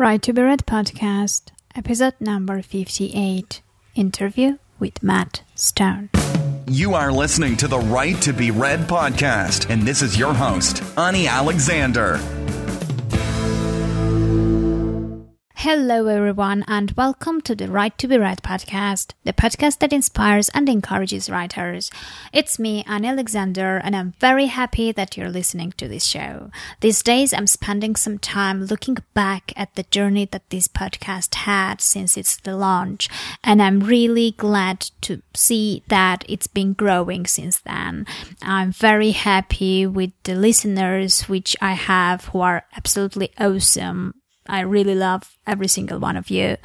Write to be Read podcast, episode number 58 interview with Matt Stone. You are listening to the Write to Be Read podcast, and this is your host, Ani Alexander. Hello, everyone, and welcome to the Right to Be Right podcast, the podcast that inspires and encourages writers. It's me, Ani Alexander, and I'm very happy that you're listening to this show. These days, I'm spending some time looking back at the journey that this podcast had since its launch, and I'm really glad to see that it's been growing since then. I'm very happy with the listeners which I have who are absolutely awesome I really love every single one of you.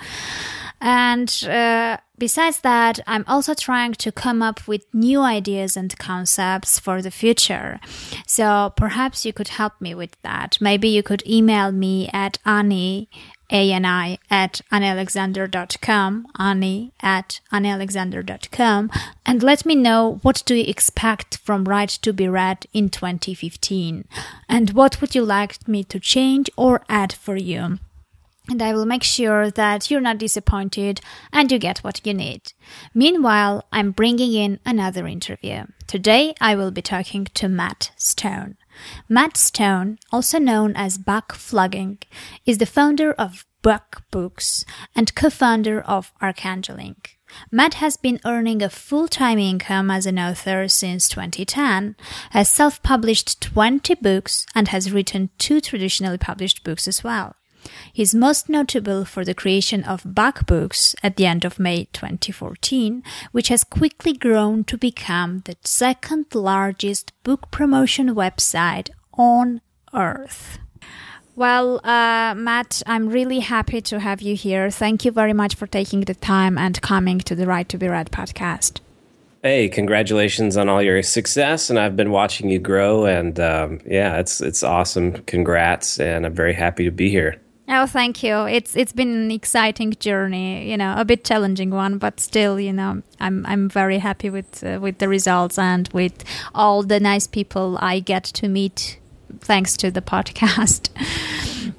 And uh, besides that, I'm also trying to come up with new ideas and concepts for the future. So perhaps you could help me with that. Maybe you could email me at Ani ani at anialexander.com, ani at anialexander.com, and let me know what do you expect from Write to be Read in 2015, and what would you like me to change or add for you. And I will make sure that you're not disappointed and you get what you need. Meanwhile, I'm bringing in another interview. Today, I will be talking to Matt Stone. Matt Stone, also known as Buck Flogging, is the founder of Buck Books and co-founder of Archangel Ink. Matt has been earning a full-time income as an author since 2010, has self-published 20 books, and has written two traditionally published books as well. He is most notable for the creation of Buck Books at the end of May 2014, which has quickly grown to become the second largest book promotion website on earth. Well, uh, Matt, I'm really happy to have you here. Thank you very much for taking the time and coming to the Write to Be Read podcast. Hey, congratulations on all your success, and I've been watching you grow, and um, yeah, it's it's awesome. Congrats, and I'm very happy to be here. Oh, thank you. It's it's been an exciting journey, you know, a bit challenging one, but still, you know, I'm I'm very happy with uh, with the results and with all the nice people I get to meet thanks to the podcast.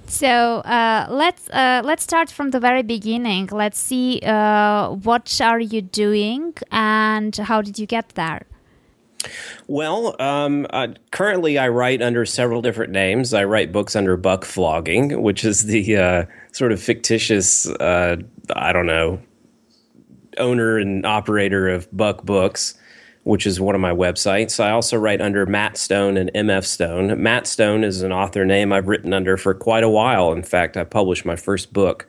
so uh, let's uh, let's start from the very beginning. Let's see uh, what are you doing and how did you get there. Well, um, uh, currently I write under several different names. I write books under Buck Flogging, which is the uh, sort of fictitious, uh, I don't know, owner and operator of Buck Books, which is one of my websites. I also write under Matt Stone and MF Stone. Matt Stone is an author name I've written under for quite a while. In fact, I published my first book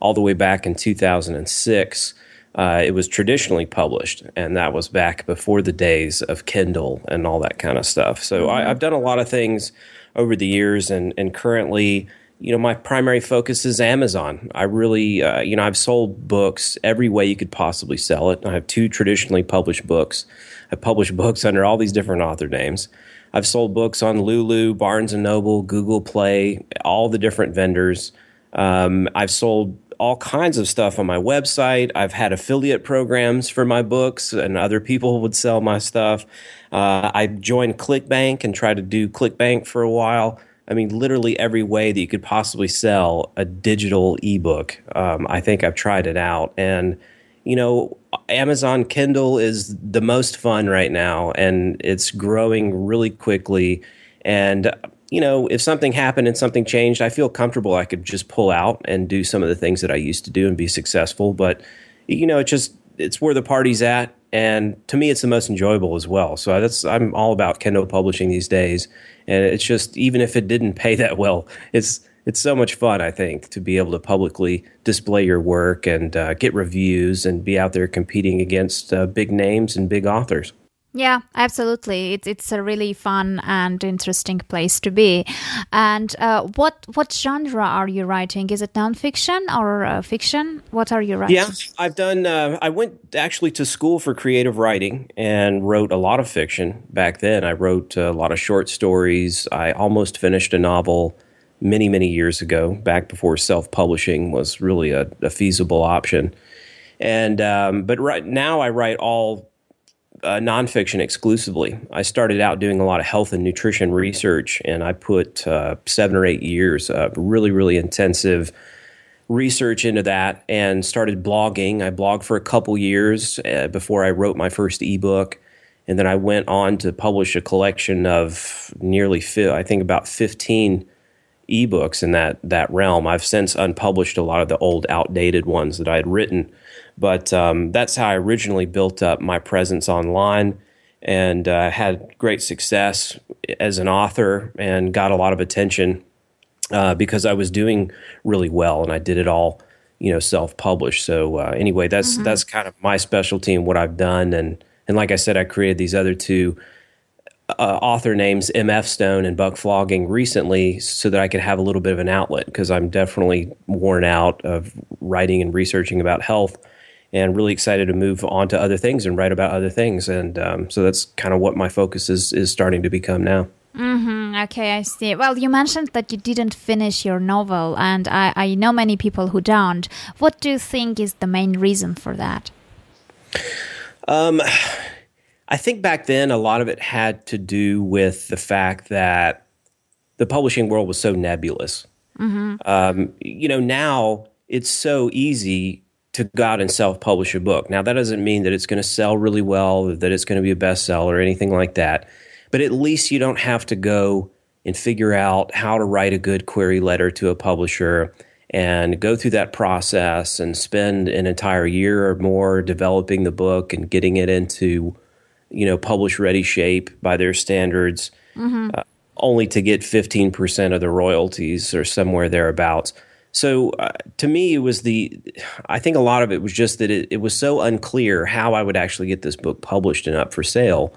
all the way back in 2006 uh, it was traditionally published, and that was back before the days of Kindle and all that kind of stuff. So mm-hmm. I, have done a lot of things over the years, and and currently, you know, my primary focus is Amazon. I really, uh, you know, I've sold books every way you could possibly sell it. I have two traditionally published books. I publish books under all these different author names. I've sold books on Lulu, Barnes and Noble, Google Play, all the different vendors. Um, I've sold all kinds of stuff on my website. I've had affiliate programs for my books, and other people would sell my stuff. Uh, I joined ClickBank and tried to do ClickBank for a while. I mean, literally every way that you could possibly sell a digital ebook. Um, I think I've tried it out. And, you know, Amazon Kindle is the most fun right now, and it's growing really quickly. And you know, if something happened and something changed, I feel comfortable I could just pull out and do some of the things that I used to do and be successful. But, you know, it's just, it's where the party's at. And to me, it's the most enjoyable as well. So that's, I'm all about Kindle publishing these days. And it's just, even if it didn't pay that well, it's, it's so much fun, I think, to be able to publicly display your work and uh, get reviews and be out there competing against uh, big names and big authors. Yeah, absolutely. It's it's a really fun and interesting place to be. And uh, what what genre are you writing? Is it nonfiction or uh, fiction? What are you writing? Yeah, I've done. Uh, I went actually to school for creative writing and wrote a lot of fiction back then. I wrote a lot of short stories. I almost finished a novel many many years ago, back before self publishing was really a, a feasible option. And um, but right now I write all uh, nonfiction exclusively. I started out doing a lot of health and nutrition research, and I put uh, seven or eight years of really, really intensive research into that and started blogging. I blogged for a couple years uh, before I wrote my first ebook. And then I went on to publish a collection of nearly, fi- I think, about 15 ebooks in that, that realm. I've since unpublished a lot of the old, outdated ones that I had written. But um, that's how I originally built up my presence online and uh, had great success as an author and got a lot of attention uh, because I was doing really well and I did it all, you know, self-published. So uh, anyway, that's mm-hmm. that's kind of my specialty and what I've done. And and like I said, I created these other two uh, author names, MF Stone and Buck Flogging, recently so that I could have a little bit of an outlet because I'm definitely worn out of writing and researching about health. And really excited to move on to other things and write about other things, and um, so that's kind of what my focus is is starting to become now. Mm-hmm. Okay, I see. Well, you mentioned that you didn't finish your novel, and I, I know many people who don't. What do you think is the main reason for that? Um, I think back then a lot of it had to do with the fact that the publishing world was so nebulous. Mm-hmm. Um, you know, now it's so easy to go out and self publish a book. Now, that doesn't mean that it's going to sell really well, that it's going to be a bestseller, or anything like that but at least you don't have to go and figure out how to write a good query letter to a publisher and go through that process and spend an entire year or more developing the book and getting it into you know publish ready shape by their standards mm-hmm. uh, only to get 15% of the royalties or somewhere thereabouts so uh, to me it was the i think a lot of it was just that it, it was so unclear how i would actually get this book published and up for sale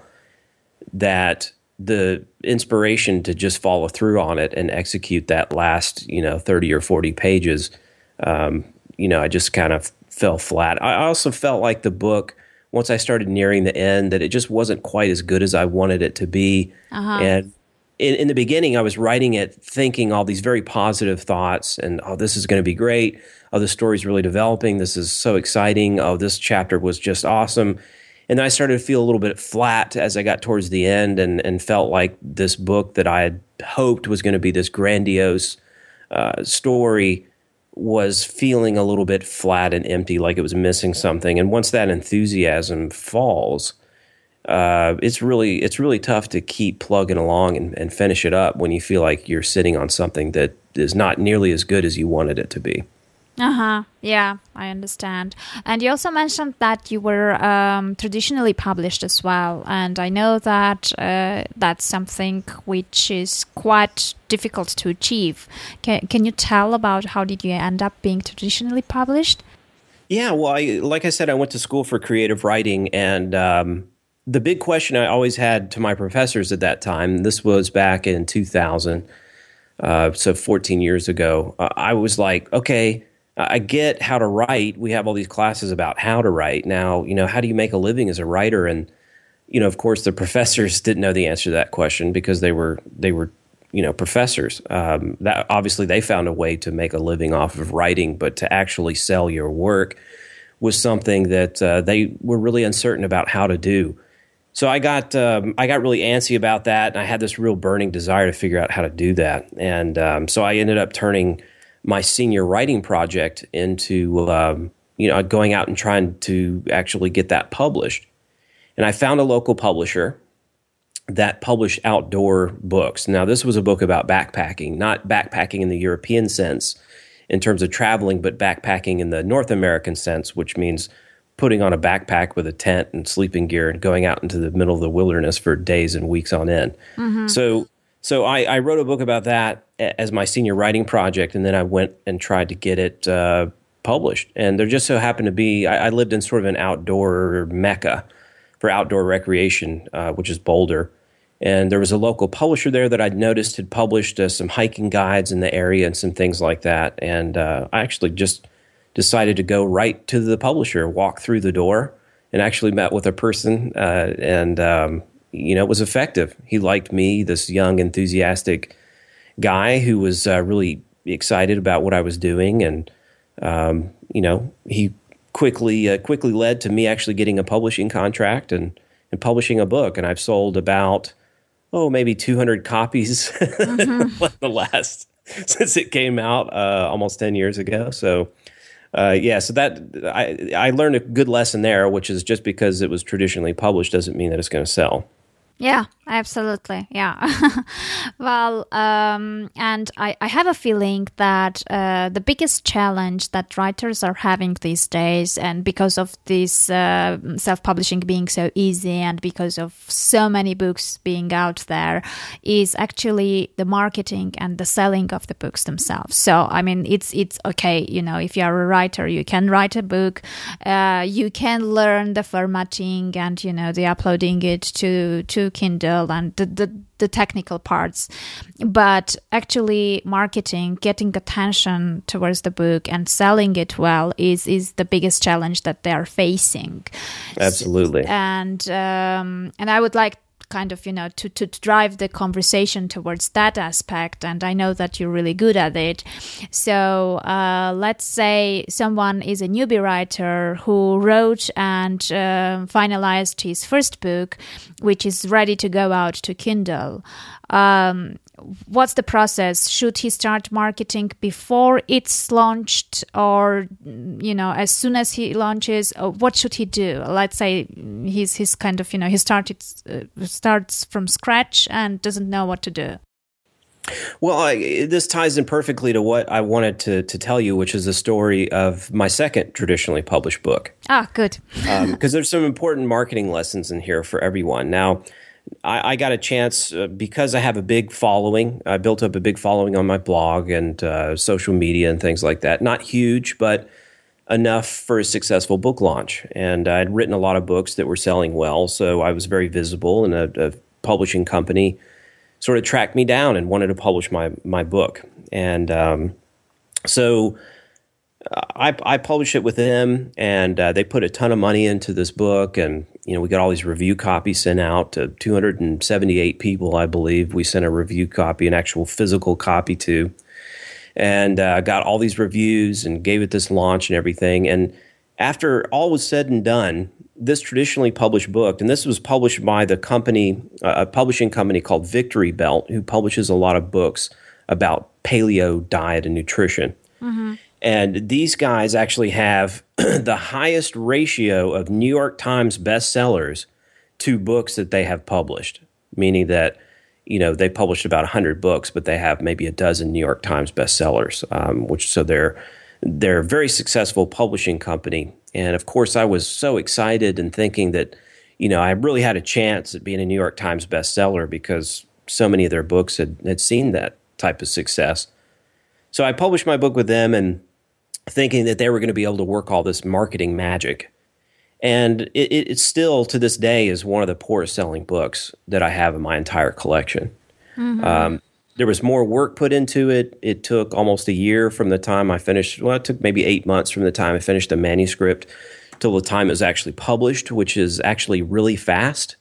that the inspiration to just follow through on it and execute that last, you know, 30 or 40 pages, um, you know, I just kind of fell flat. I also felt like the book, once I started nearing the end, that it just wasn't quite as good as I wanted it to be. Uh-huh. And in, in, the beginning, I was writing it thinking all these very positive thoughts and, oh, this is going to be great. Oh, the story's really developing. This is so exciting. Oh, this chapter was just awesome and then I started to feel a little bit flat as I got towards the end and, and felt like this book that I had hoped was going to be this grandiose uh, story was feeling a little bit flat and empty, like it was missing something. And once that enthusiasm falls, uh, it's really it's really tough to keep plugging along and, and finish it up when you feel like you're sitting on something that is not nearly as good as you wanted it to be. Uh huh. Yeah, I understand. And you also mentioned that you were um, traditionally published as well, and I know that uh, that's something which is quite difficult to achieve. Can Can you tell about how did you end up being traditionally published? Yeah, well, I, like I said, I went to school for creative writing, and um, the big question I always had to my professors at that time. This was back in two thousand, uh, so fourteen years ago. Uh, I was like, okay I get how to write. We have all these classes about how to write. Now, you know, how do you make a living as a writer? And you know, of course, the professors didn't know the answer to that question because they were they were you know professors. Um, that obviously they found a way to make a living off of writing, but to actually sell your work was something that uh, they were really uncertain about how to do. So I got um, I got really antsy about that, and I had this real burning desire to figure out how to do that. And um, so I ended up turning my senior writing project into um, you know going out and trying to actually get that published. And I found a local publisher that published outdoor books. Now, this was a book about backpacking, not backpacking in the European sense in terms of traveling, but backpacking in the North American sense, which means putting on a backpack with a tent and sleeping gear and going out into the middle of the wilderness for days and weeks on end. Mm-hmm. So so I, I, wrote a book about that as my senior writing project, and then I went and tried to get it uh, published. And there just so happened to be I, I, lived in sort of an outdoor mecca for outdoor recreation, uh, which is Boulder. And there was a local publisher there that I'd noticed had published uh, some hiking guides in the area and some things like that. And uh, I actually just decided to go right to the publisher, walk through the door, and actually met with a person uh, and um, you know, it was effective. He liked me, this young, enthusiastic guy who was uh, really excited about what I was doing, and um, you know, he quickly uh, quickly led to me actually getting a publishing contract and and publishing a book. And I've sold about oh maybe 200 copies mm-hmm. the last since it came out uh, almost 10 years ago. So, uh, yeah, so that I, I learned a good lesson there, which is just because it was traditionally published doesn't mean that it's going to sell. Yeah, absolutely. Yeah. well, um, and I, I have a feeling that uh, the biggest challenge that writers are having these days, and because of this uh, self publishing being so easy and because of so many books being out there, is actually the marketing and the selling of the books themselves. So, I mean, it's, it's okay, you know, if you are a writer, you can write a book, uh, you can learn the formatting and, you know, the uploading it to, to Kindle and the, the, the technical parts, but actually marketing, getting attention towards the book and selling it well is is the biggest challenge that they are facing. Absolutely. And um, and I would like kind of you know to, to drive the conversation towards that aspect and i know that you're really good at it. So uh, let's say someone is a newbie writer who wrote and uh, finalized his first book which is ready to go out to kindle. Um, what's the process should he start marketing before it's launched or you know as soon as he launches uh, what should he do let's say he's he's kind of you know he started uh, starts from scratch and doesn't know what to do well, I, this ties in perfectly to what I wanted to, to tell you, which is the story of my second traditionally published book. Ah, good. Because um, there's some important marketing lessons in here for everyone. Now, I, I got a chance uh, because I have a big following. I built up a big following on my blog and uh, social media and things like that. Not huge, but enough for a successful book launch. And I'd written a lot of books that were selling well, so I was very visible, and a, a publishing company sort of tracked me down and wanted to publish my my book. And um, so I, I published it with them, and uh, they put a ton of money into this book. And you know, we got all these review copies sent out to 278 people, I believe. We sent a review copy, an actual physical copy to, and uh, got all these reviews and gave it this launch and everything. And after all was said and done, this traditionally published book, and this was published by the company, uh, a publishing company called Victory Belt, who publishes a lot of books about paleo diet and nutrition. Mm-hmm. And these guys actually have the highest ratio of New York Times bestsellers to books that they have published, meaning that you know they published about 100 books but they have maybe a dozen new york times bestsellers um, which so they're they're a very successful publishing company. And of course i was so excited and thinking that you know i really had a chance at being a new york times bestseller because so many of their books had, had seen that type of success. So i published my book with them and thinking that they were going to be able to work all this marketing magic. And it, it, still, to this day, is one of the poorest selling books that I have in my entire collection. Mm-hmm. Um, there was more work put into it. It took almost a year from the time I finished. Well, it took maybe eight months from the time I finished the manuscript till the time it was actually published, which is actually really fast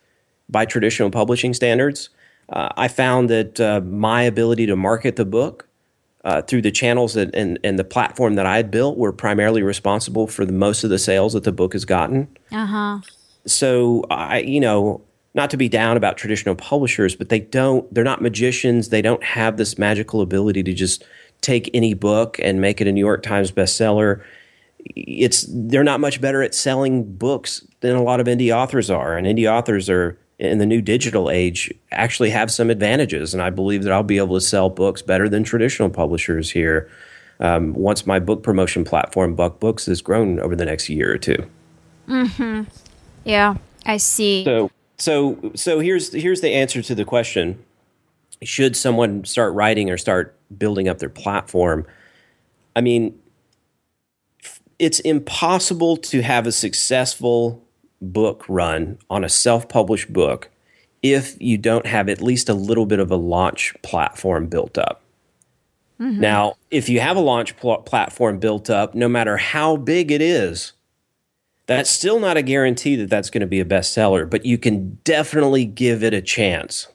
by traditional publishing standards. Uh, I found that uh, my ability to market the book uh, through the channels that, and, and the platform that I had built were primarily responsible for the most of the sales that the book has gotten. Uh huh. So I, you know, not to be down about traditional publishers, but they don't. They're not magicians. They don't have this magical ability to just take any book and make it a New York Times bestseller. It's they're not much better at selling books than a lot of indie authors are, and indie authors are in the new digital age actually have some advantages. And I believe that I'll be able to sell books better than traditional publishers here um, once my book promotion platform, Buck Books, has grown over the next year or 2 Mm-hmm. Yeah, I see. So, so, so here's here's the answer to the question: Should someone start writing or start building up their platform? I mean, it's impossible to have a successful book run on a self published book if you don't have at least a little bit of a launch platform built up. Mm-hmm. Now, if you have a launch pl- platform built up, no matter how big it is, that's still not a guarantee that that's going to be a bestseller, but you can definitely give it a chance.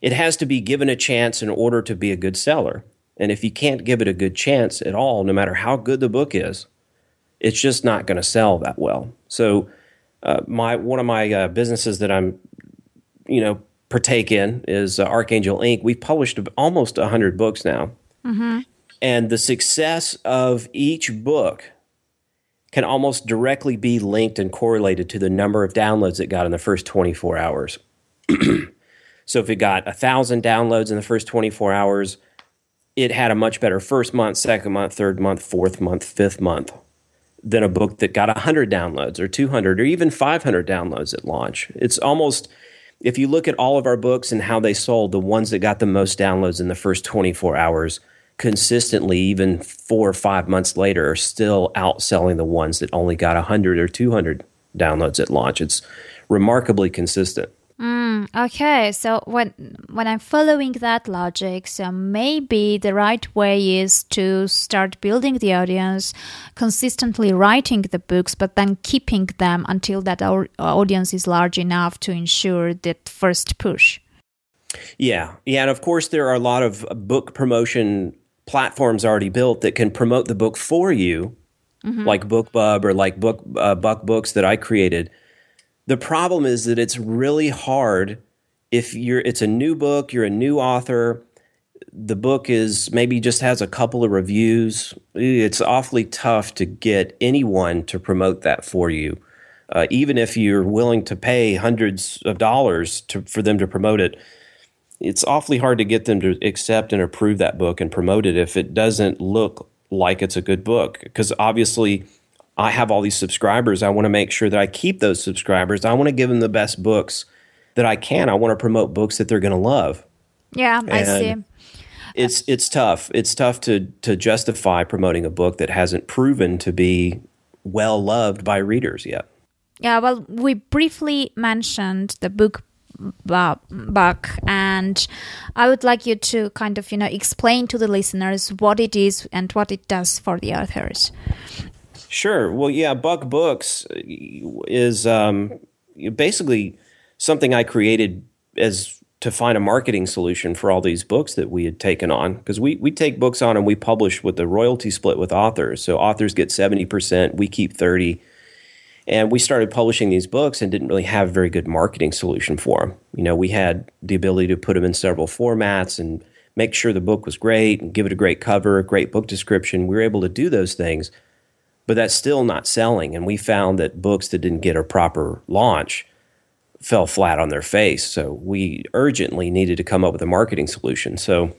It has to be given a chance in order to be a good seller. And if you can't give it a good chance at all, no matter how good the book is, it's just not going to sell that well. So, uh, my one of my uh, businesses that I'm, you know, partake in is uh, Archangel Ink. We've published almost hundred books now, And the success of each book can almost directly be linked and correlated to the number of downloads it got in the first 24 hours. so if it got a thousand downloads in the first 24 hours, it had a much better first month, second month, third month, fourth month, fifth month than a book that got 100 downloads or 200 or even 500 downloads at launch. It's almost, if you look at all of our books and how they sold, the ones that got the most downloads in the first 24 hours consistently, even four or five months later, are still outselling the ones that only got 100 or 200 downloads at launch. It's remarkably consistent. Okay, so when when I'm following that logic, so maybe the right way is to start building the audience, consistently writing the books, but then keeping them until that our audience is large enough to ensure that first push. Yeah. Yeah. And of course, there are a lot of book promotion platforms already built that can promote the book for you, like BookBub or like Book uh, Buck Books that I created. The problem is that it's really hard if you're it's a new book, you're a new author, the book is maybe just has a couple of reviews. It's awfully tough to get anyone to promote that for you. Uh, even if you're willing to pay hundreds of dollars to, for them to promote it, it's awfully hard to get them to accept and approve that book and promote it if it doesn't look like it's a good book. Because obviously, I have all these subscribers. I want to make sure that I keep those subscribers. I want to give them the best books that I can. I want to promote books that they're going to love. Yeah, I see. It's it's tough. It's tough to to justify promoting a book that hasn't proven to be well loved by readers yet. Yeah, well, we briefly mentioned the book bu- buck, and I would like you to kind of, you know, explain to the listeners what it is and what it does for the authors. Sure. Well, yeah, Buck Books is um, basically something I created as to find a marketing solution for all these books that we had taken on because we we take books on and we publish with the royalty split with authors. So authors get seventy percent, we keep thirty. And we started publishing these books and didn't really have a very good marketing solution for them. You know, we had the ability to put them in several formats and make sure the book was great and give it a great cover, a great book description. We were able to do those things, but that's still not selling. And we found that books that didn't get a proper launch fell flat on their face. So we urgently needed to come up with a marketing solution. So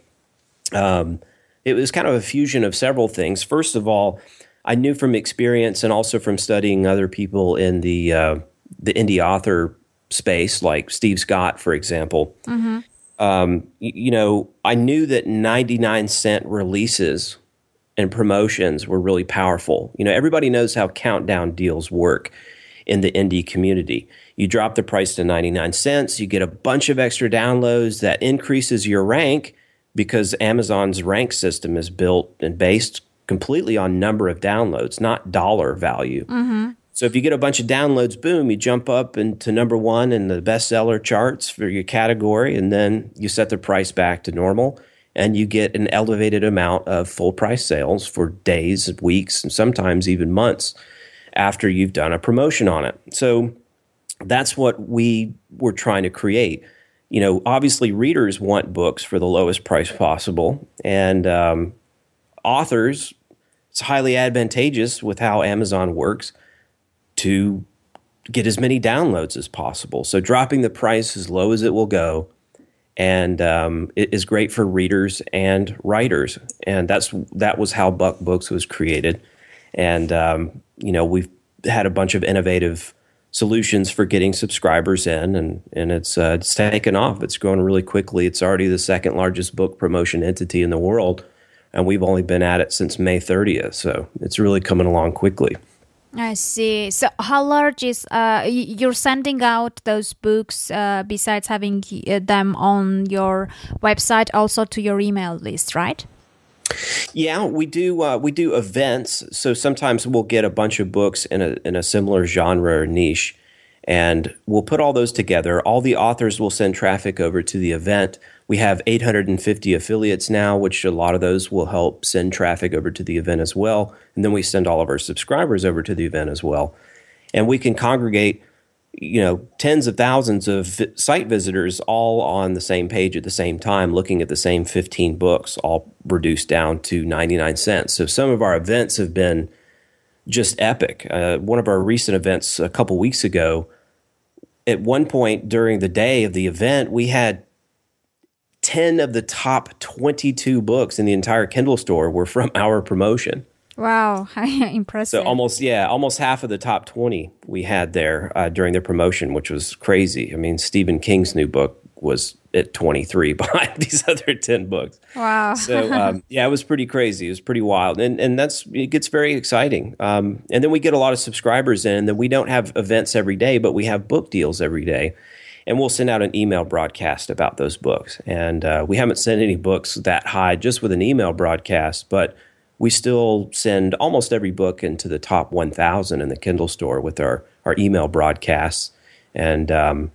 um, it was kind of a fusion of several things. First of all, I knew from experience and also from studying other people in the uh, the indie author space, like Steve Scott, for example. Um, y- you know, I knew that ninety nine cent releases and promotions were really powerful. You know, everybody knows how countdown deals work in the indie community. You drop the price to 99 cents, you get a bunch of extra downloads that increases your rank because Amazon's rank system is built and based completely on number of downloads, not dollar value. Mm-hmm. So if you get a bunch of downloads, boom, you jump up into number one in the bestseller charts for your category, and then you set the price back to normal, and you get an elevated amount of full price sales for days, weeks, and sometimes even months after you've done a promotion on it. So that's what we were trying to create. You know, obviously, readers want books for the lowest price possible, and um, authors, it's highly advantageous with how Amazon works to get as many downloads as possible. So dropping the price as low as it will go, and um, it is great for readers and writers. And that's that was how Buck Books was created. And um, you know we've had a bunch of innovative solutions for getting subscribers in, and and it's uh, it's taken off. It's growing really quickly. It's already the second largest book promotion entity in the world, and we've only been at it since May 30th. So it's really coming along quickly. I see. So, how large is uh, you're sending out those books uh, besides having uh, them on your website, also to your email list, right? Yeah, we do. Uh, we do events. So sometimes we'll get a bunch of books in a in a similar genre or niche, and we'll put all those together. All the authors will send traffic over to the event. We have 850 affiliates now, which a lot of those will help send traffic over to the event as well. And then we send all of our subscribers over to the event as well. And we can congregate you know, tens of thousands of site visitors all on the same page at the same time, looking at the same 15 books, all reduced down to 99 cents. So some of our events have been just epic. Uh, one of our recent events a couple weeks ago, at one point during the day of the event, we had 10 of the top 22 books in the entire Kindle store were from our promotion. Wow, impressive. So almost, yeah, almost half of the top 20 we had there uh, during the promotion, which was crazy. I mean, Stephen King's new book was at 23 behind these other 10 books. Wow. so, um, yeah, it was pretty crazy. It was pretty wild. And, and that's, it gets very exciting. Um, and then we get a lot of subscribers in, and then we don't have events every day, but we have book deals every day. And we'll send out an email broadcast about those books. And uh, we haven't sent any books that high just with an email broadcast, but we still send almost every book into the top 1,000 in the Kindle store with our, our email broadcasts. And, um,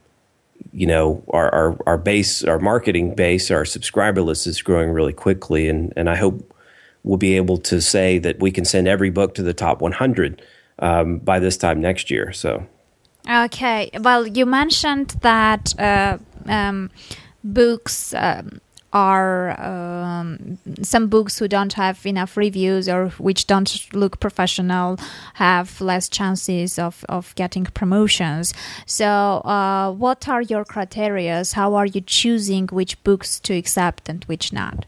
you know, our, our, our base, our marketing base, our subscriber list is growing really quickly. And, and I hope we'll be able to say that we can send every book to the top 100 um, by this time next year. So, okay. Well, you mentioned that uh, um, books. Um, are um, some books who don't have enough reviews or which don't look professional have less chances of, of getting promotions. So, uh, what are your criteria? How are you choosing which books to accept and which not?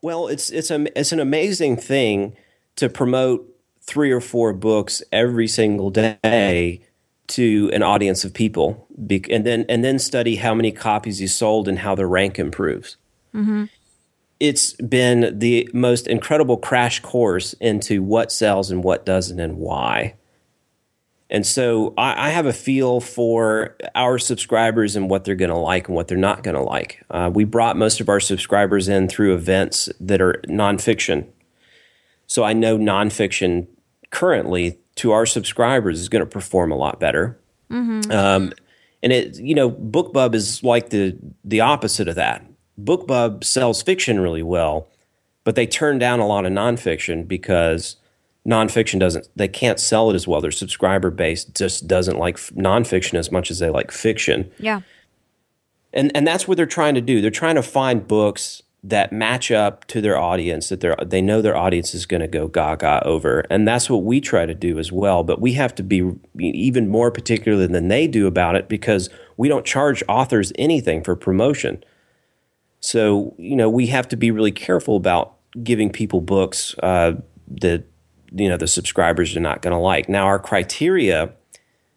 Well, it's it's a it's an amazing thing to promote three or four books every single day to an audience of people, and then and then study how many copies you sold and how the rank improves. Mm-hmm. It's been the most incredible crash course into what sells and what doesn't and why. And so I, I have a feel for our subscribers and what they're going to like and what they're not going to like. Uh, we brought most of our subscribers in through events that are nonfiction. So I know nonfiction currently to our subscribers is going to perform a lot better. Mm-hmm. Um, and it, you know, BookBub is like the the opposite of that. BookBub sells fiction really well, but they turn down a lot of nonfiction because nonfiction doesn't. They can't sell it as well. Their subscriber base just doesn't like nonfiction as much as they like fiction. Yeah, and and that's what they're trying to do. They're trying to find books that match up to their audience that they they know their audience is going to go gaga over. And that's what we try to do as well. But we have to be even more particular than they do about it because we don't charge authors anything for promotion. So you know we have to be really careful about giving people books uh, that you know the subscribers are not going to like. Now our criteria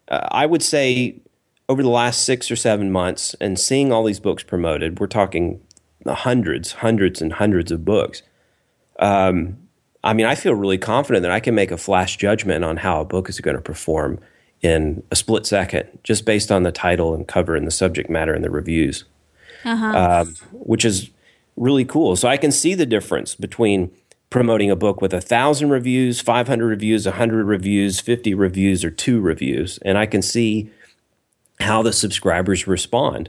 uh, i would say over the last six or seven months and seeing all these books promoted we're talking hundreds, hundreds, and hundreds of books. Um, I mean, I feel really confident that I can make a flash judgment on how a book is going to perform in a split second, just based on the title and cover and the subject matter and the reviews, uh-huh. um, which is really cool. So I can see the difference between promoting a book with a thousand reviews, 500 reviews, 100 reviews, 50 reviews, or two reviews, and I can see how the subscribers respond.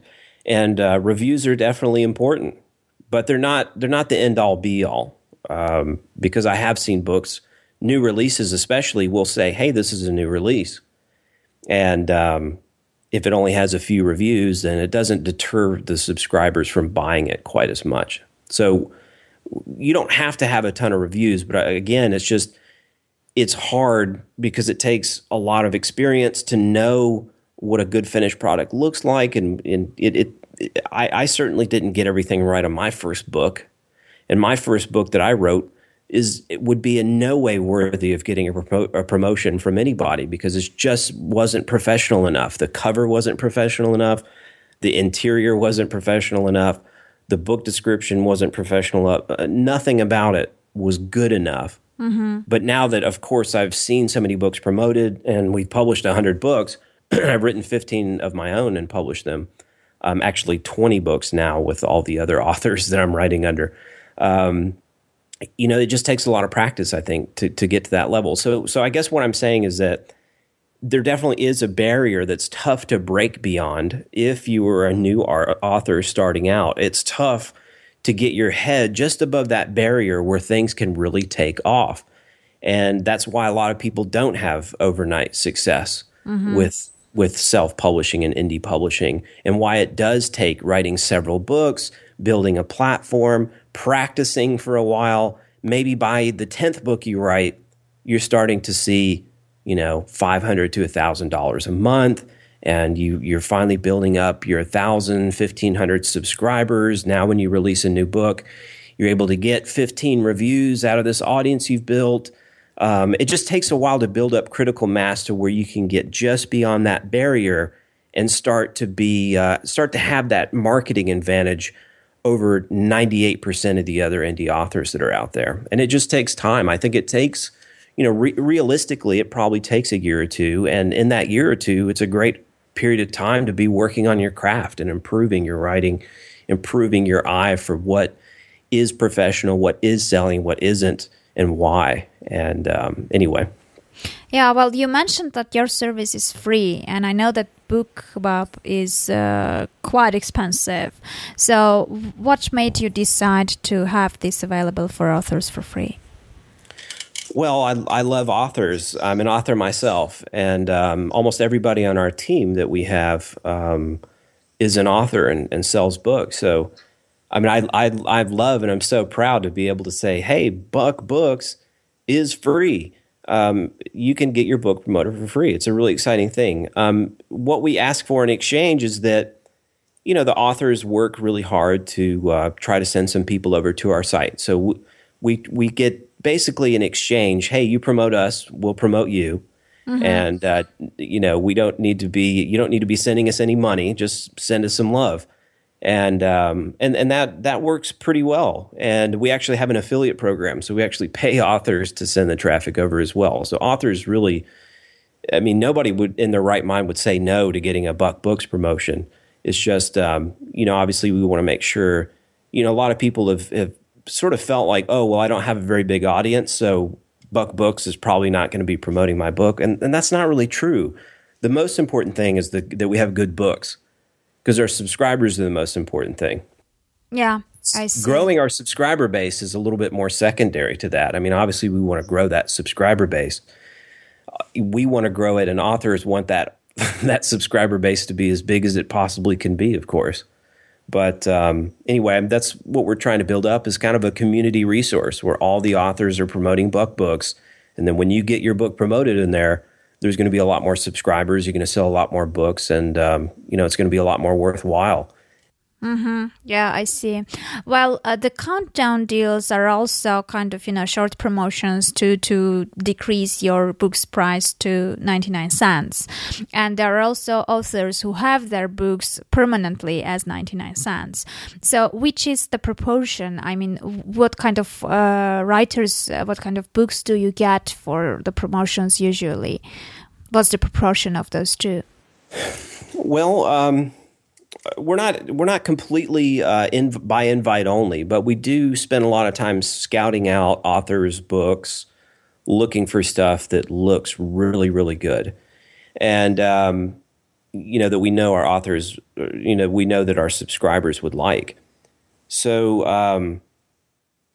And uh, reviews are definitely important but they're not they're not the end all be all um, because I have seen books, new releases especially, will say, "Hey, this is a new release," and um, if it only has a few reviews, then it doesn't deter the subscribers from buying it quite as much. So you don't have to have a ton of reviews, but uh, again, it's just it's hard because it takes a lot of experience to know what a good finished product looks like, and, and it, it I, I certainly didn't get everything right on my first book. And my first book that I wrote is it would be in no way worthy of getting a, a, promotion from anybody because it just wasn't professional enough. The cover wasn't professional enough. The interior wasn't professional enough. The book description wasn't professional enough. Uh, nothing about it was good enough. Mm-hmm. But now that, of course, I've seen so many books promoted and we've published 100 books, I've written 15 of my own and published them um, actually 20 books now with all the other authors that I'm writing under. Um, you know, it just takes a lot of practice, I think, to, to get to that level. So, so I guess what I'm saying is that there definitely is a barrier that's tough to break beyond if you were a new author starting out. It's tough to get your head just above that barrier where things can really take off. And that's why a lot of people don't have overnight success mm-hmm. with with self publishing and indie publishing, and why it does take writing several books, building a platform, practicing for a while. Maybe by the 10th book you write, you're starting to see, you know, 500 to $1,000 a month. And you, you're finally building up your 1,000, 1,500 subscribers. Now, when you release a new book, you're able to get 15 reviews out of this audience you've built. Um, it just takes a while to build up critical mass to where you can get just beyond that barrier and start to be uh, start to have that marketing advantage over 98% of the other indie authors that are out there. And it just takes time. I think it takes, you know, re- realistically, it probably takes a year or two. And in that year or two, it's a great period of time to be working on your craft and improving your writing, improving your eye for what is professional, what is selling, what isn't, and why. And um, anyway. Yeah, well, you mentioned that your service is free, and I know that BookBub is uh, quite expensive. So, what made you decide to have this available for authors for free? Well, I, I love authors. I'm an author myself, and um, almost everybody on our team that we have um, is an author and, and sells books. So, I mean, I, I I love and I'm so proud to be able to say, "Hey, Buck Books is free." um, you can get your book promoted for free. It's a really exciting thing. Um, what we ask for in exchange is that you know the authors work really hard to uh, try to send some people over to our site. So we we get basically an exchange. Hey, you promote us, we'll promote you. Mm-hmm. And uh, you know we don't need to be you don't need to be sending us any money. Just send us some love and um, and and that that works pretty well. And we actually have an affiliate program, so we actually pay authors to send the traffic over as well. So authors really, I mean, nobody would in their right mind would say no to getting a Buck Books promotion. It's just um, you know, obviously we want to make sure. You know, a lot of people have, have sort of felt like, oh, well, I don't have a very big audience, so Buck Books is probably not going to be promoting my book, and and that's not really true. The most important thing is the, that we have good books because our subscribers are the most important thing. Yeah. I see. Growing our subscriber base is a little bit more secondary to that. I mean, obviously, we want to grow that subscriber base. Uh, we want to grow it, and authors want that that subscriber base to be as big as it possibly can be, of course. But um, anyway, that's what we're trying to build up is kind of a community resource where all the authors are promoting Buck books, and then when you get your book promoted in there, there's going to be a lot more subscribers. You're going to sell a lot more books, and um, you know it's going to be a lot more worthwhile. Mm-hmm. Yeah, I see. Well, uh, the countdown deals are also kind of you know short promotions to to decrease your book's price to ninety nine cents, and there are also authors who have their books permanently as ninety nine cents. So, which is the proportion? I mean, what kind of uh, writers, uh, what kind of books do you get for the promotions usually? What's the proportion of those two? Well. Um we're not we're not completely uh, in, by invite only, but we do spend a lot of time scouting out authors' books, looking for stuff that looks really really good, and um, you know that we know our authors, you know we know that our subscribers would like. So um,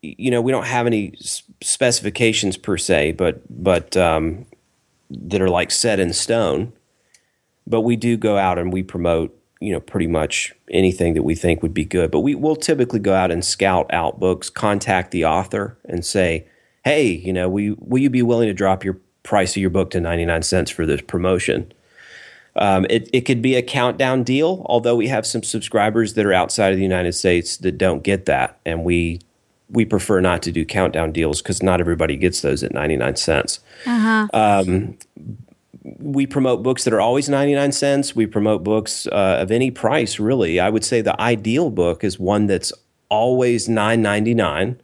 you know we don't have any specifications per se, but but um, that are like set in stone. But we do go out and we promote you know pretty much anything that we think would be good. But we will typically go out and scout out books, contact the author, and say, "Hey, you know, will will you be willing to drop your price of your book to ninety nine cents for this promotion?" Um, it, it could be a countdown deal, although we have some subscribers that are outside of the United States that don't get that, and we we prefer not to do countdown deals because not everybody gets those at 99 cents. Uh-huh. Um, we promote books that are always 99 cents. We promote books uh, of any price, really. I would say the ideal book is one that's always 9.99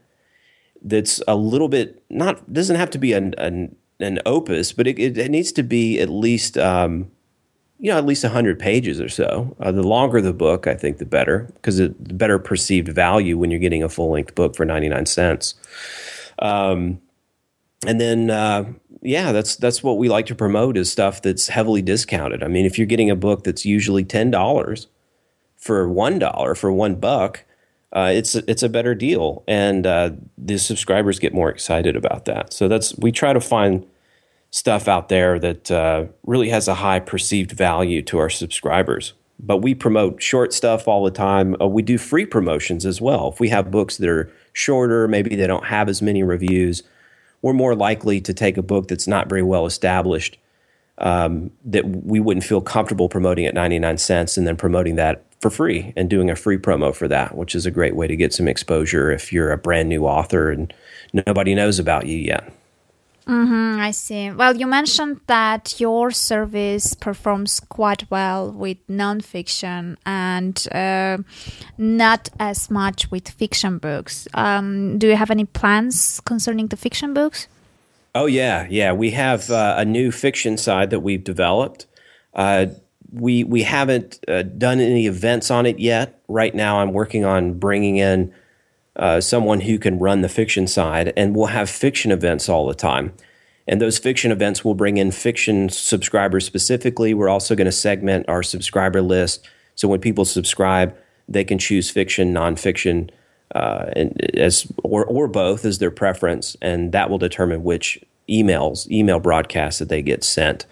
that's a little bit not doesn't have to be an an, an opus, but it, it, it, needs to be at least um, you know at least 100 pages or so. Uh, the longer the book, I think the better because the better perceived value when you're getting a full length book for 99 cents. Um, and then uh, yeah, that's that's what we like to promote is stuff that's heavily discounted. I mean, if you're getting a book that's usually ten dollars for one dollar for one buck, uh, it's it's a better deal, and uh, the subscribers get more excited about that. So that's we try to find stuff out there that uh, really has a high perceived value to our subscribers. But we promote short stuff all the time. Uh, we do free promotions as well. If we have books that are shorter, maybe they don't have as many reviews, we're more likely to take a book that's not very well established um, that we wouldn't feel comfortable promoting at 99 cents and then promoting that for free and doing a free promo for that, which is a great way to get some exposure if you're a brand new author and nobody knows about you yet. Mm-hmm, I see. Well, you mentioned that your service performs quite well with nonfiction and uh, not as much with fiction books. Um, do you have any plans concerning the fiction books? Oh yeah, yeah. We have uh, a new fiction side that we've developed. Uh, we we haven't uh, done any events on it yet. Right now, I'm working on bringing in uh, someone who can run the fiction side, and we'll have fiction events all the time. And those fiction events will bring in fiction subscribers specifically. We're also going to segment our subscriber list so when people subscribe, they can choose fiction, nonfiction, uh, and as or or both as their preference, and that will determine which emails, email broadcasts that they get sent.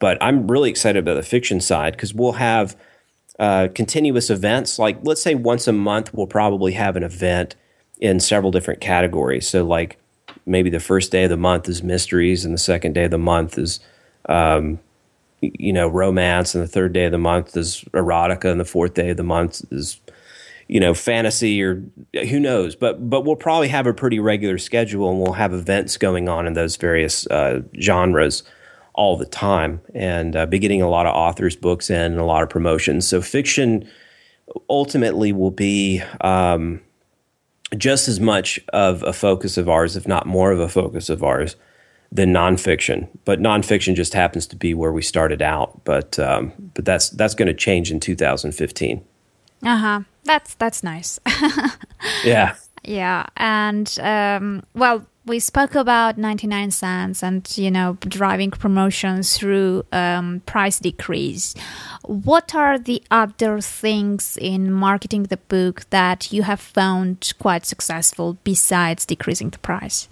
But I'm really excited about the fiction side because we'll have uh, continuous events. Like let's say once a month, we'll probably have an event in several different categories. So like maybe the first day of the month is mysteries, and the second day of the month is um, you know romance, and the third day of the month is erotica, and the fourth day of the month is you know fantasy or who knows but but we'll probably have a pretty regular schedule and we'll have events going on in those various uh, genres all the time and uh, be getting a lot of authors books in and a lot of promotions so fiction ultimately will be um, just as much of a focus of ours if not more of a focus of ours than nonfiction. But nonfiction just happens to be where we started out. But um, but that's that's going to change in 2015 uh-huh. That's that's nice. yeah. Yeah, and um, well, we spoke about 99 cents and you know driving promotions through um, price decrease. What are the other things in marketing the book that you have found quite successful besides decreasing the price?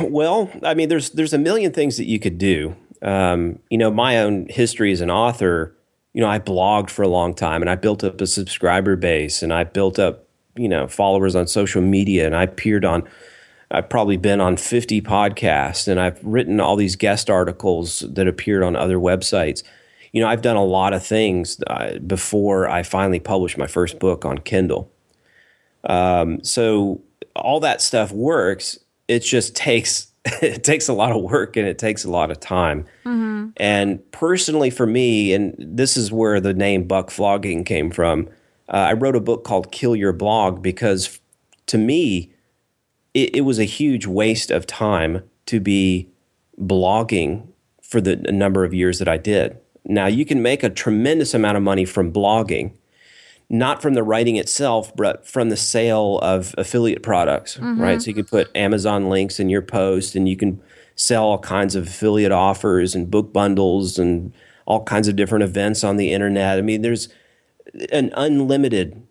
Well i mean there's there's a million things that you could do. Um, you know my own history as an author you know, I blogged for a long time and I built up a subscriber base and I built up, you know, followers on social media and I appeared on I've probably been on 50 podcasts and I've written all these guest articles that appeared on other websites. You know, I've done a lot of things uh, before I finally published my first book on Kindle. Um, so all that stuff works. It just takes it takes a lot of work and it takes a lot of time. Mm-hmm. And personally, for me, and this is where the name Buck Flogging came from, uh, I wrote a book called Kill Your Blog because to me, it, it, was a huge waste of time to be blogging for the number of years that I did. Now, you can make a tremendous amount of money from blogging not from the writing itself, but from the sale of affiliate products, mm-hmm. right? So you can put Amazon links in your post and you can sell all kinds of affiliate offers and book bundles and all kinds of different events on the internet. I mean, there's an unlimited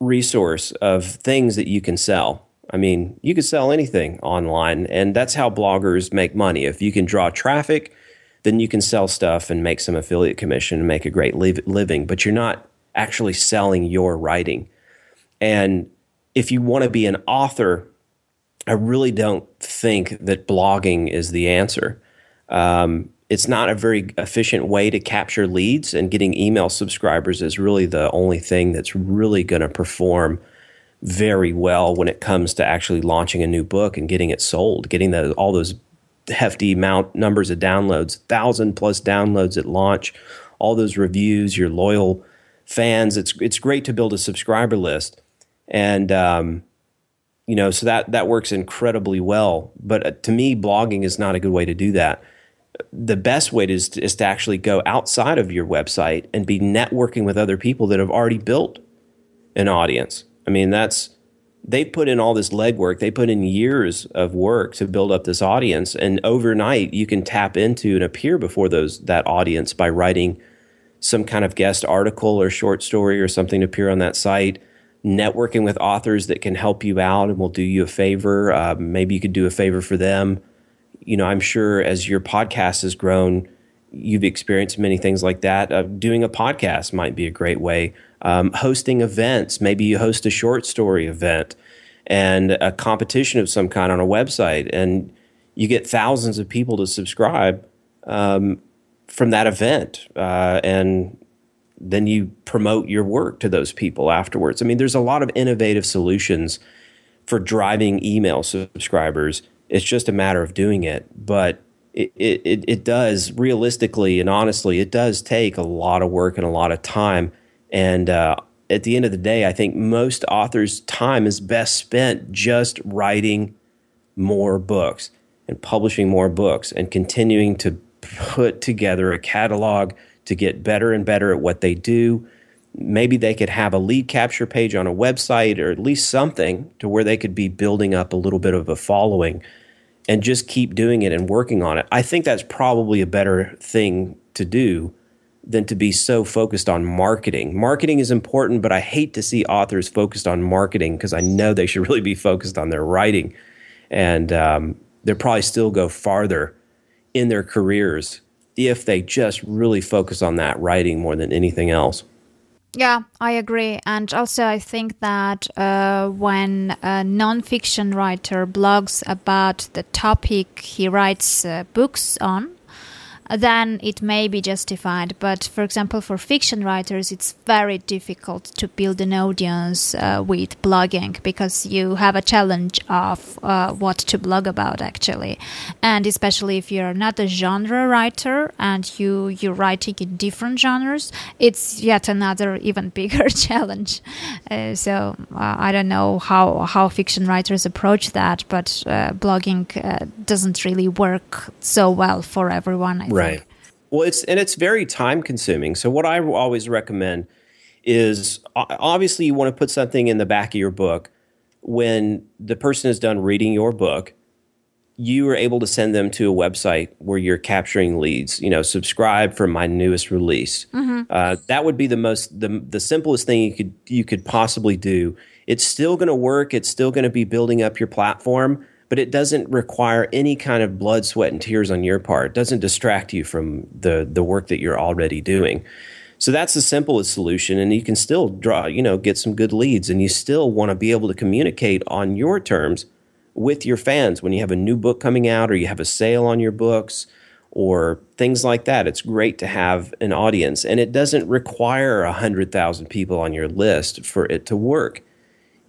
resource of things that you can sell. I mean, you can sell anything online, and that's how bloggers make money. If you can draw traffic, then you can sell stuff and make some affiliate commission and make a great living, but you're not actually selling your writing. And if you want to be an author, I really don't think that blogging is the answer. Um, it's not a very efficient way to capture leads, and getting email subscribers is really the only thing that's really going to perform very well when it comes to actually launching a new book and getting it sold, getting the, all those hefty amount numbers of downloads, thousand plus downloads at launch, all those reviews, your loyal fans. It's it's great to build a subscriber list, and um, you know, so that that works incredibly well. But uh, to me, blogging is not a good way to do that. The best way is to, is to actually go outside of your website and be networking with other people that have already built an audience. I mean, that's they put in all this legwork. They put in years of work to build up this audience, and overnight you can tap into and appear before those that audience by writing some kind of guest article or short story or something to appear on that site, networking with authors that can help you out and will do you a favor. Uh, maybe you could do a favor for them. You know, I'm sure as your podcast has grown, you've experienced many things like that. Uh, doing a podcast might be a great way. Um, hosting events, maybe you host a short story event and a competition of some kind on a website, and you get thousands of people to subscribe um, from that event, uh, and then you promote your work to those people afterwards. I mean, there's a lot of innovative solutions for driving email subscribers. It's just a matter of doing it, but it, it, it does realistically and honestly, it does take a lot of work and a lot of time. And uh, at the end of the day, I think most authors' time is best spent just writing more books and publishing more books and continuing to put together a catalog to get better and better at what they do. Maybe they could have a lead capture page on a website or at least something to where they could be building up a little bit of a following and just keep doing it and working on it. I think that's probably a better thing to do than to be so focused on marketing. Marketing is important, but I hate to see authors focused on marketing because I know they should really be focused on their writing. And um, they'll probably still go farther in their careers if they just really focus on that writing more than anything else. Yeah, I agree. And also, I think that uh, when a nonfiction writer blogs about the topic he writes uh, books on, then it may be justified. But for example, for fiction writers, it's very difficult to build an audience uh, with blogging because you have a challenge of uh, what to blog about actually, and especially if you're not a genre writer and you you're writing in different genres, it's yet another even bigger challenge. Uh, so uh, I don't know how how fiction writers approach that, but uh, blogging uh, doesn't really work so well for everyone. Right. Well, it's and it's very time consuming. So what I always recommend is obviously you want to put something in the back of your book. When the person is done reading your book you are able to send them to a website where you're capturing leads. You know subscribe for my newest release. Mm-hmm. uh, that would be the most the, the simplest thing you could you could possibly do. It's still going to work. It's still going to be building up your platform but it doesn't require any kind of blood, sweat, and tears on your part. It doesn't distract you from the the work that you're already doing. So that's the simplest solution, and you can still draw, you know, get some good leads, and you still want to be able to communicate on your terms with your fans when you have a new book coming out or you have a sale on your books or things like that. It's great to have an audience, and it doesn't require a hundred thousand people on your list for it to work.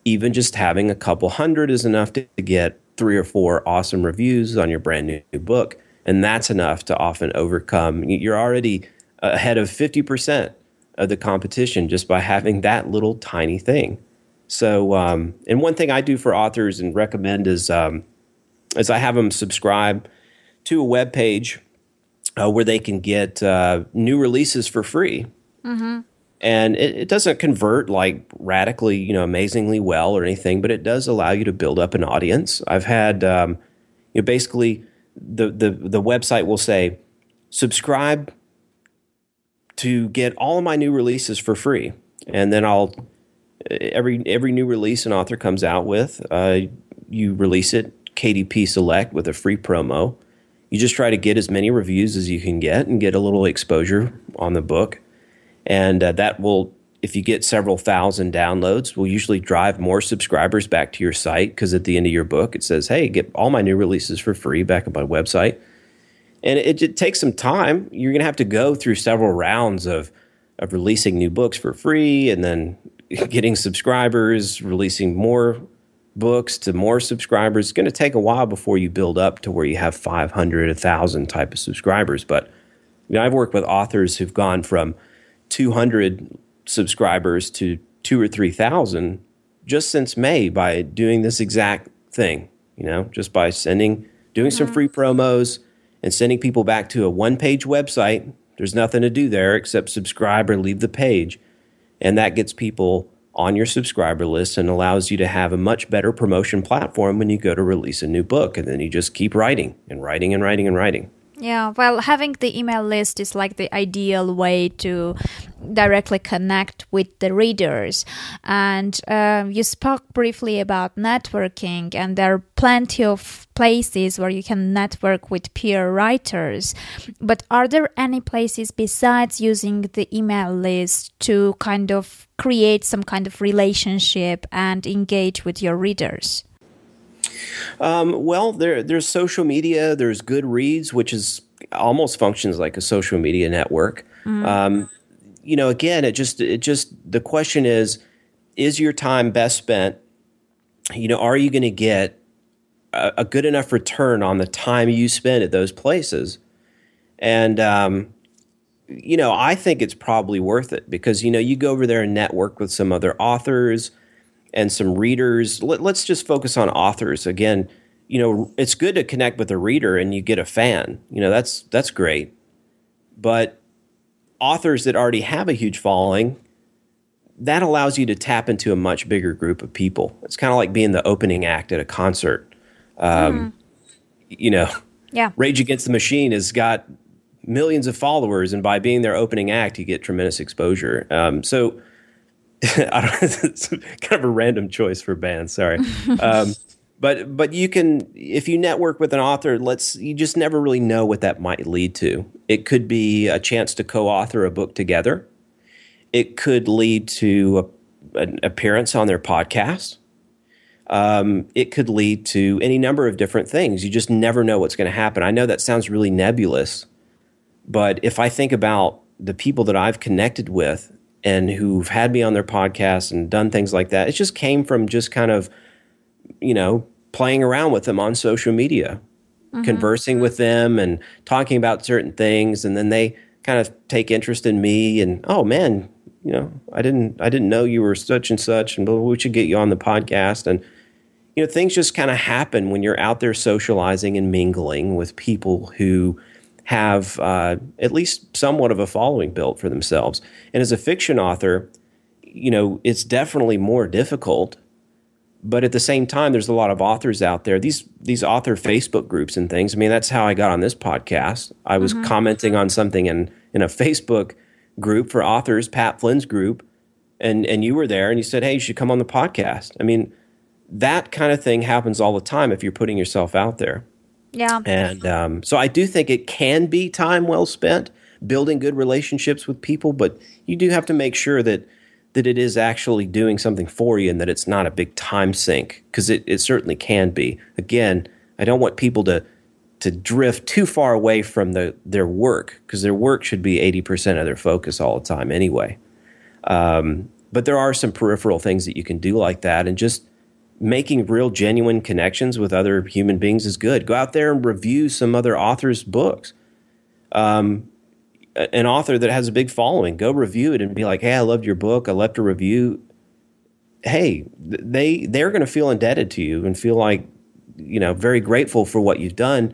Even just having a couple hundred is enough to get three or four awesome reviews on your brand new book, and that's enough to often overcome. You're already ahead of 50% of the competition just by having that little tiny thing. So, um, and one thing I do for authors and recommend is, um, is I have them subscribe to a web page uh, where they can get uh, new releases for free. Mm-hmm and it, it, doesn't convert like radically, you know, amazingly well or anything, but it does allow you to build up an audience. I've had, um, you know, basically the, the the website will say subscribe to get all of my new releases for free, and then I'll every every new release an author comes out with, uh, you release it KDP Select with a free promo. You just try to get as many reviews as you can get and get a little exposure on the book and uh, that will if you get several thousand downloads will usually drive more subscribers back to your site because at the end of your book it says hey get all my new releases for free back on my website. And it, it takes some time. You're going to have to go through several rounds of of releasing new books for free and then getting subscribers releasing more books to more subscribers. It's going to take a while before you build up to where you have 500 1000 type of subscribers. But you know, i've worked with authors who've gone from 200 subscribers to two or 3,000 just since May by doing this exact thing, you know, just by sending, doing some uh-huh. free promos and sending people back to a one page website. There's nothing to do there except subscribe or leave the page. And that gets people on your subscriber list and allows you to have a much better promotion platform when you go to release a new book. And then you just keep writing and writing and writing and writing. Yeah, well, having the email list is like the ideal way to directly connect with the readers. And uh, you spoke briefly about networking, and there are plenty of places where you can network with peer writers. But are there any places besides using the email list to kind of create some kind of relationship and engage with your readers? Um, well, there, there's social media. There's Goodreads, which is almost functions like a social media network. Mm-hmm. Um, you know, again, it just it just the question is, is your time best spent? You know, are you going to get a, a, good enough return on the time you spend at those places? And um, you know, I think it's probably worth it because you know you go over there and network with some other authors and some readers. Let, let's just focus on authors again. You know, it's good to connect with a reader and you get a fan. You know, that's that's great. But authors that already have a huge following, that allows you to tap into a much bigger group of people. It's kind of like being the opening act at a concert. Um, mm. You know, yeah. Rage Against the Machine has got millions of followers, and by being their opening act, you get tremendous exposure. Um, so, it's kind of a random choice for bands. Sorry. Um, but but you can if you network with an author let's you just never really know what that might lead to it could be a chance to co-author a book together it could lead to a, an appearance on their podcast um, it could lead to any number of different things you just never know what's going to happen i know that sounds really nebulous but if i think about the people that i've connected with and who've had me on their podcast and done things like that it just came from just kind of you know playing around with them on social media, mm-hmm. conversing with them and talking about certain things, and then they kind of take interest in me and oh man, you know, I didn't I didn't know you were such and such, and we should get you on the podcast and. You know, things just kind of happen when you're out there socializing and mingling with people who have uh, at least somewhat of a following built for themselves. And as a fiction author, you know, it's definitely more difficult but at the same time, there's a lot of authors out there. These these author Facebook groups and things. I mean, that's how I got on this podcast. I was mm-hmm. commenting on something in in a Facebook group for authors, Pat Flynn's group, and and you were there, and you said, "Hey, you should come on the podcast." I mean, that kind of thing happens all the time if you're putting yourself out there. Yeah. And um, so I do think it can be time well spent building good relationships with people, but you do have to make sure that that it is actually doing something for you and that it's not a big time sink because it, it certainly can be. Again, I don't want people to to drift too far away from the, their work because their work should be 80% of their focus all the time anyway. Um, but there are some peripheral things that you can do like that and just making real genuine connections with other human beings is good. Go out there and review some other authors' books. Um, an author that has a big following, go review it and be like, "Hey, I loved your book. I left a review." Hey, they they're going to feel indebted to you and feel like you know very grateful for what you've done.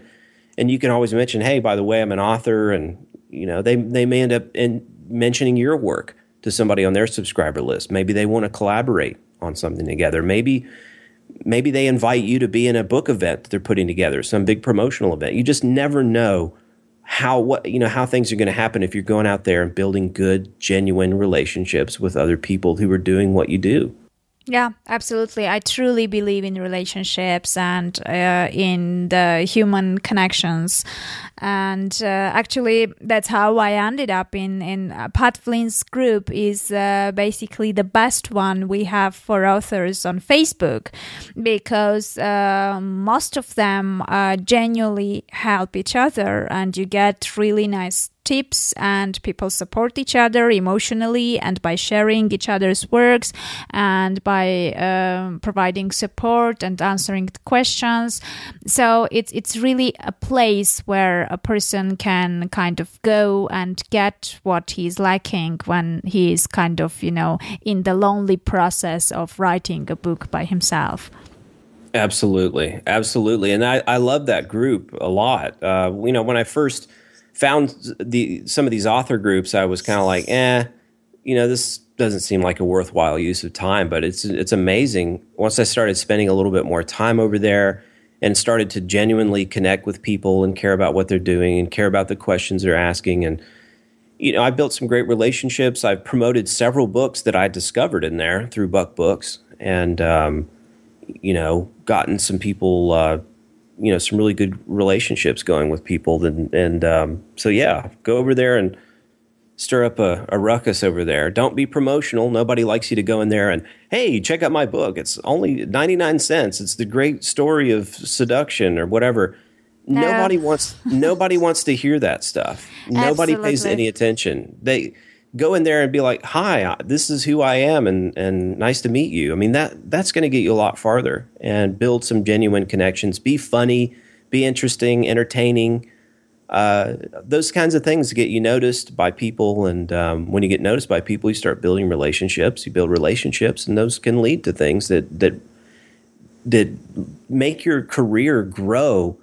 And you can always mention, "Hey, by the way, I'm an author," and you know they they may end up in mentioning your work to somebody on their subscriber list. Maybe they want to collaborate on something together. Maybe maybe they invite you to be in a book event that they're putting together, some big promotional event. You just never know how what you know how things are going to happen if you're going out there and building good genuine relationships with other people who are doing what you do yeah, absolutely. I truly believe in relationships and uh, in the human connections. And uh, actually, that's how I ended up in, in uh, Pat Flynn's group is uh, basically the best one we have for authors on Facebook because uh, most of them uh, genuinely help each other and you get really nice tips and people support each other emotionally and by sharing each other's works and by um, providing support and answering questions. So it's it's really a place where a person can kind of go and get what he's lacking when he is kind of you know in the lonely process of writing a book by himself. Absolutely, absolutely, and I, I love that group a lot. Uh, you know, when I first found the some of these author groups, I was kind of like, eh, you know, this doesn't seem like a worthwhile use of time. But it's it's amazing once I started spending a little bit more time over there and started to genuinely connect with people and care about what they're doing and care about the questions they're asking and you know, I built some great relationships. I've promoted several books that I discovered in there through Buck Books, and um, you know, gotten some people, uh, you know, some really good relationships going with people. And, and um, so, yeah, go over there and stir up a, a, ruckus over there. Don't be promotional. Nobody likes you to go in there and, hey, check out my book. It's only 99 cents. It's the great story of seduction or whatever. No. Nobody wants nobody wants to hear that stuff. Nobody Absolutely. pays any attention. They go in there and be like, "Hi, this is who I am, and and nice to meet you." I mean that that's going to get you a lot farther and build some genuine connections. Be funny, be interesting, entertaining. Uh, those kinds of things get you noticed by people, and um, when you get noticed by people, you start building relationships. You build relationships, and those can lead to things that that that make your career grow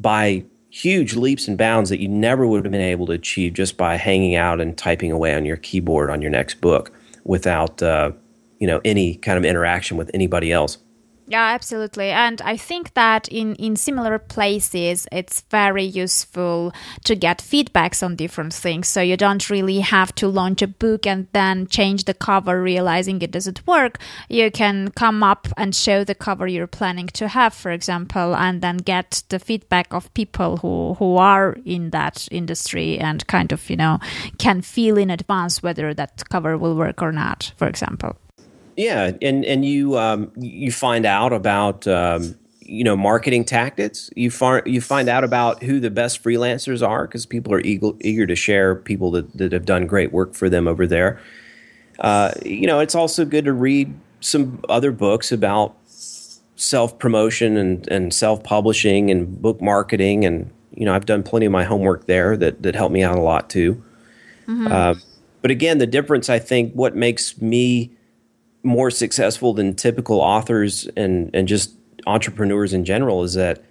by huge leaps and bounds that you never would have been able to achieve just by hanging out and typing away on your keyboard on your next book without uh, you know any kind of interaction with anybody else. Yeah, absolutely. And I think that in, in similar places, it's very useful to get feedbacks on different things. So you don't really have to launch a book and then change the cover, realizing it doesn't work. You can come up and show the cover you're planning to have, for example, and then get the feedback of people who, who are in that industry and kind of, you know, can feel in advance whether that cover will work or not, for example. Yeah, and and you um, you find out about um, you know marketing tactics. You find you find out about who the best freelancers are because people are eager, eager to share people that, that have done great work for them over there. Uh, you know, it's also good to read some other books about self promotion and, and self publishing and book marketing. And, you know, I've done plenty of my homework there that, that helped me out a lot too. Mm-hmm. Uh, but again, the difference, I think, what makes me more successful than typical authors and and just entrepreneurs in general is that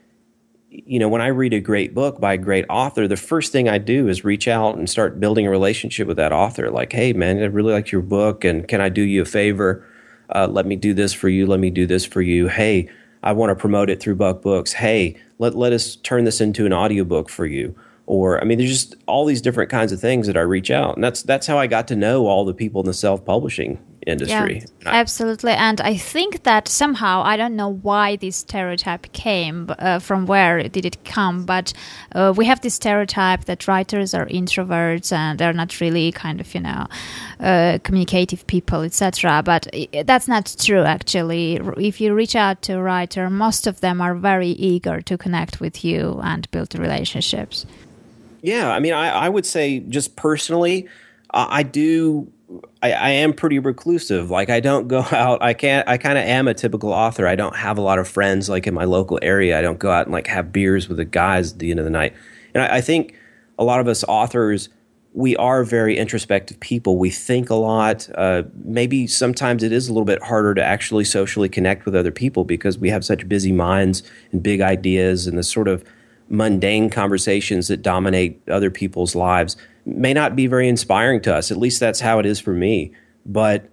you know when I read a great book by a great author, the first thing I do is reach out and start building a relationship with that author. Like, hey man, I really like your book, and can I do you a favor? Uh, let me do this for you. Let me do this for you. Hey, I want to promote it through Buck Books. Hey, let let us turn this into an audiobook for you or I mean, there's just all these different kinds of things that I reach out, and that's that's how I got to know all the people in the self publishing industry. Yeah, absolutely, and I think that somehow I don't know why this stereotype came uh, from where did it come, but uh, we have this stereotype that writers are introverts and they're not really kind of you know uh, communicative people, etc. But that's not true actually. If you reach out to a writer, most of them are very eager to connect with you and build relationships. Yeah, I mean, I, I would say just personally, I do. I, I, am pretty reclusive. Like I don't go out. I can't. I kind of am a typical author. I don't have a lot of friends like in my local area. I don't go out and like have beers with the guys at the end of the night. And I, I think a lot of us authors, we are very introspective people. We think a lot. Uh, maybe sometimes it is a little bit harder to actually socially connect with other people because we have such busy minds and big ideas and the sort of mundane conversations that dominate other people's lives may not be very inspiring to us. At least that's how it is for me. But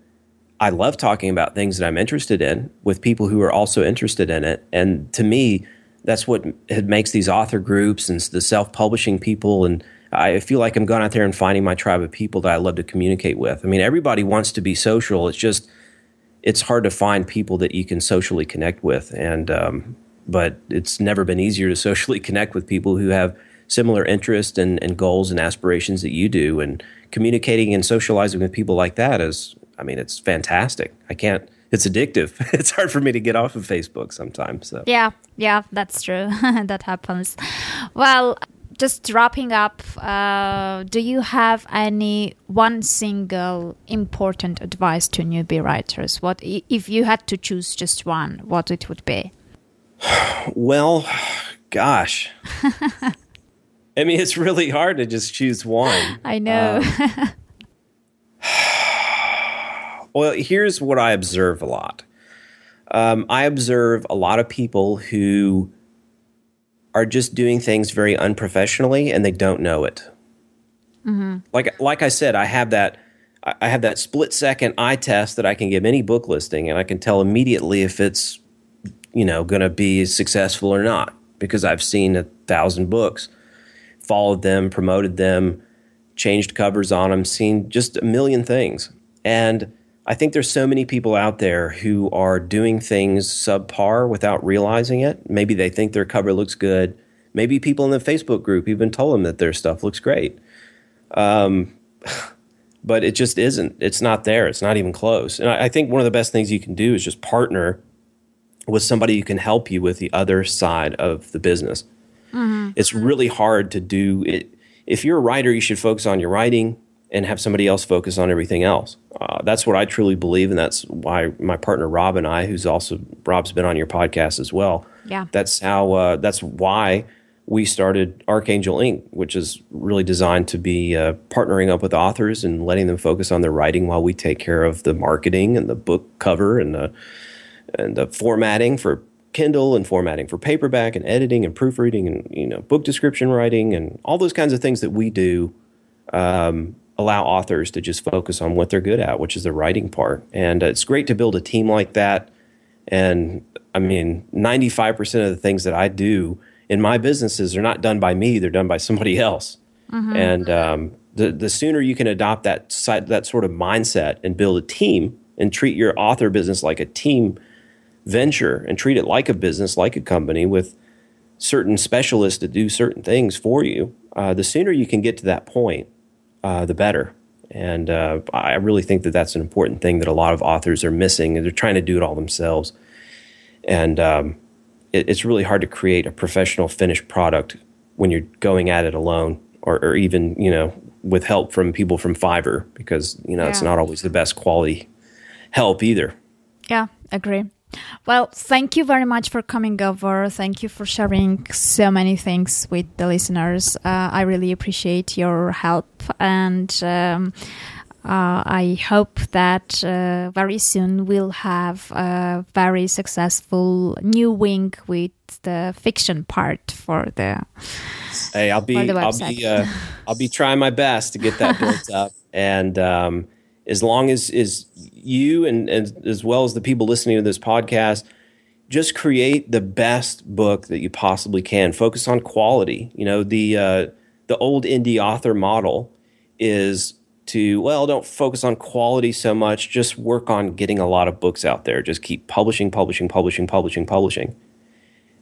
I love talking about things that I'm interested in with people who are also interested in it. And to me, that's what makes these author groups and the self publishing people. And I feel like I'm going out there and finding my tribe of people that I love to communicate with. I mean, everybody wants to be social. It's just, it's hard to find people that you can socially connect with. And um, but it's never been easier to socially connect with people who have similar interests and, and goals and aspirations that you do. And communicating and socializing with people like that is, I mean, it's fantastic. I can't, it's addictive. It's hard for me to get off of Facebook sometimes. So. Yeah, yeah, that's true. that happens. Well, just wrapping up, uh, do you have any one single important advice to newbie writers? What if you had to choose just one? What it would be? Well, gosh. I mean, it's really hard to just choose one. I know. Um, well, here's what I observe a lot. Um, I observe a lot of people who are just doing things very unprofessionally and they don't know it. Mm-hmm. Like, like I said, I have that. I have that split second eye test that I can give any book listing, and I can tell immediately if it's you know going to be successful or not because I've seen a thousand books, followed them, promoted them, changed covers on them, seen just a million things. And I think there's so many people out there who are doing things subpar without realizing it. Maybe they think their cover looks good. Maybe people in the Facebook group even told them that their stuff looks great. Um, but it just isn't. It's not there. It's not even close. And I, I think one of the best things you can do is just partner with somebody who can help you with the other side of the business. Mm-hmm. It's really hard to do it. If you're a writer, you should focus on your writing and have somebody else focus on everything else. Uh, that's what I truly believe, and that's why my partner Rob and I, who's also Rob's been on your podcast as well. Yeah, that's how. Uh, that's why we started Archangel Ink, which is really designed to be uh, partnering up with authors and letting them focus on their writing while we take care of the marketing and the book cover and the and the formatting for Kindle and formatting for paperback and editing and proofreading and you know book description writing and all those kinds of things that we do um, allow authors to just focus on what they're good at, which is the writing part. And uh, it's great to build a team like that. And I mean, ninety five percent of the things that I do in my businesses are not done by me; they're done by somebody else. Mm-hmm. And um, the the sooner you can adopt that that sort of mindset and build a team and treat your author business like a team venture and treat it like a business, like a company with certain specialists to do certain things for you, uh, the sooner you can get to that point, uh, the better. And uh, I really think that that's an important thing that a lot of authors are missing, and they're trying to do it all themselves. And um, it, it's really hard to create a professional finished product when you're going at it alone, or, or even you know with help from people from Fiverr, because you know yeah. it's not always the best quality help either. Yeah, agree. Well, thank you very much for coming over. Thank you for sharing so many things with the listeners. Uh, I really appreciate your help and. Um, uh, I hope that uh, very soon we'll have a very successful new wing with the fiction part for the. Hey, I'll be I'll be uh, I'll be trying my best to get that built up, and um, as long as is you and, and as well as the people listening to this podcast just create the best book that you possibly can. Focus on quality. You know the uh, the old indie author model is to well don't focus on quality so much. Just work on getting a lot of books out there. Just keep publishing publishing publishing publishing publishing.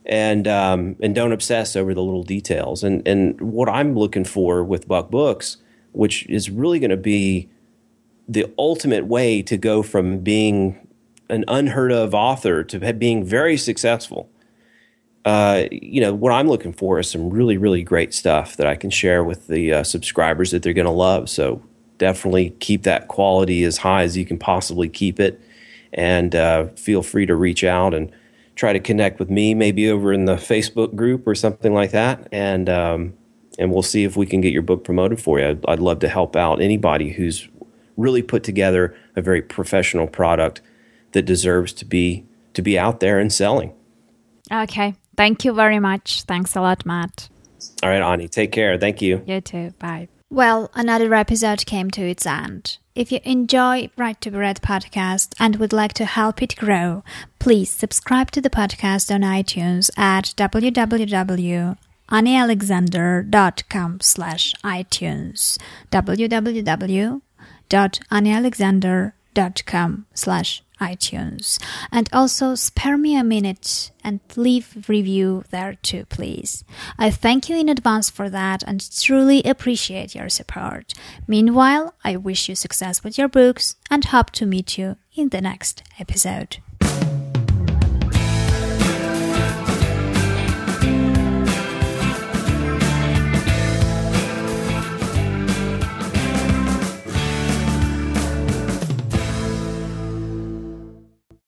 And um, and don't obsess over the little details. And and what i'm looking for with buck books which is really going to be the ultimate way to go from being an unheard of author to being very successful. Uh, you know, what I'm looking for is some really, really great stuff that I can share with the uh, subscribers that they're going to love. So definitely keep that quality as high as you can possibly keep it. And uh, feel free to reach out and try to connect with me, maybe over in the Facebook group or something like that. And, um, and we'll see if we can get your book promoted for you. I'd, I'd love to help out anybody who's really put together a very professional product that deserves to be to be out there and selling. Okay. Thank you very much. Thanks a lot, Matt. All right, Ani. Take care. Thank you. You too. Bye. Well, another episode came to its end. If you enjoy Write to Be Read podcast and would like to help it grow, please subscribe to the podcast on iTunes at www.anialexander.com slash iTunes. www www.anialexander.com slash iTunes. And also spare me a minute and leave review there too, please. I thank you in advance for that and truly appreciate your support. Meanwhile, I wish you success with your books and hope to meet you in the next episode.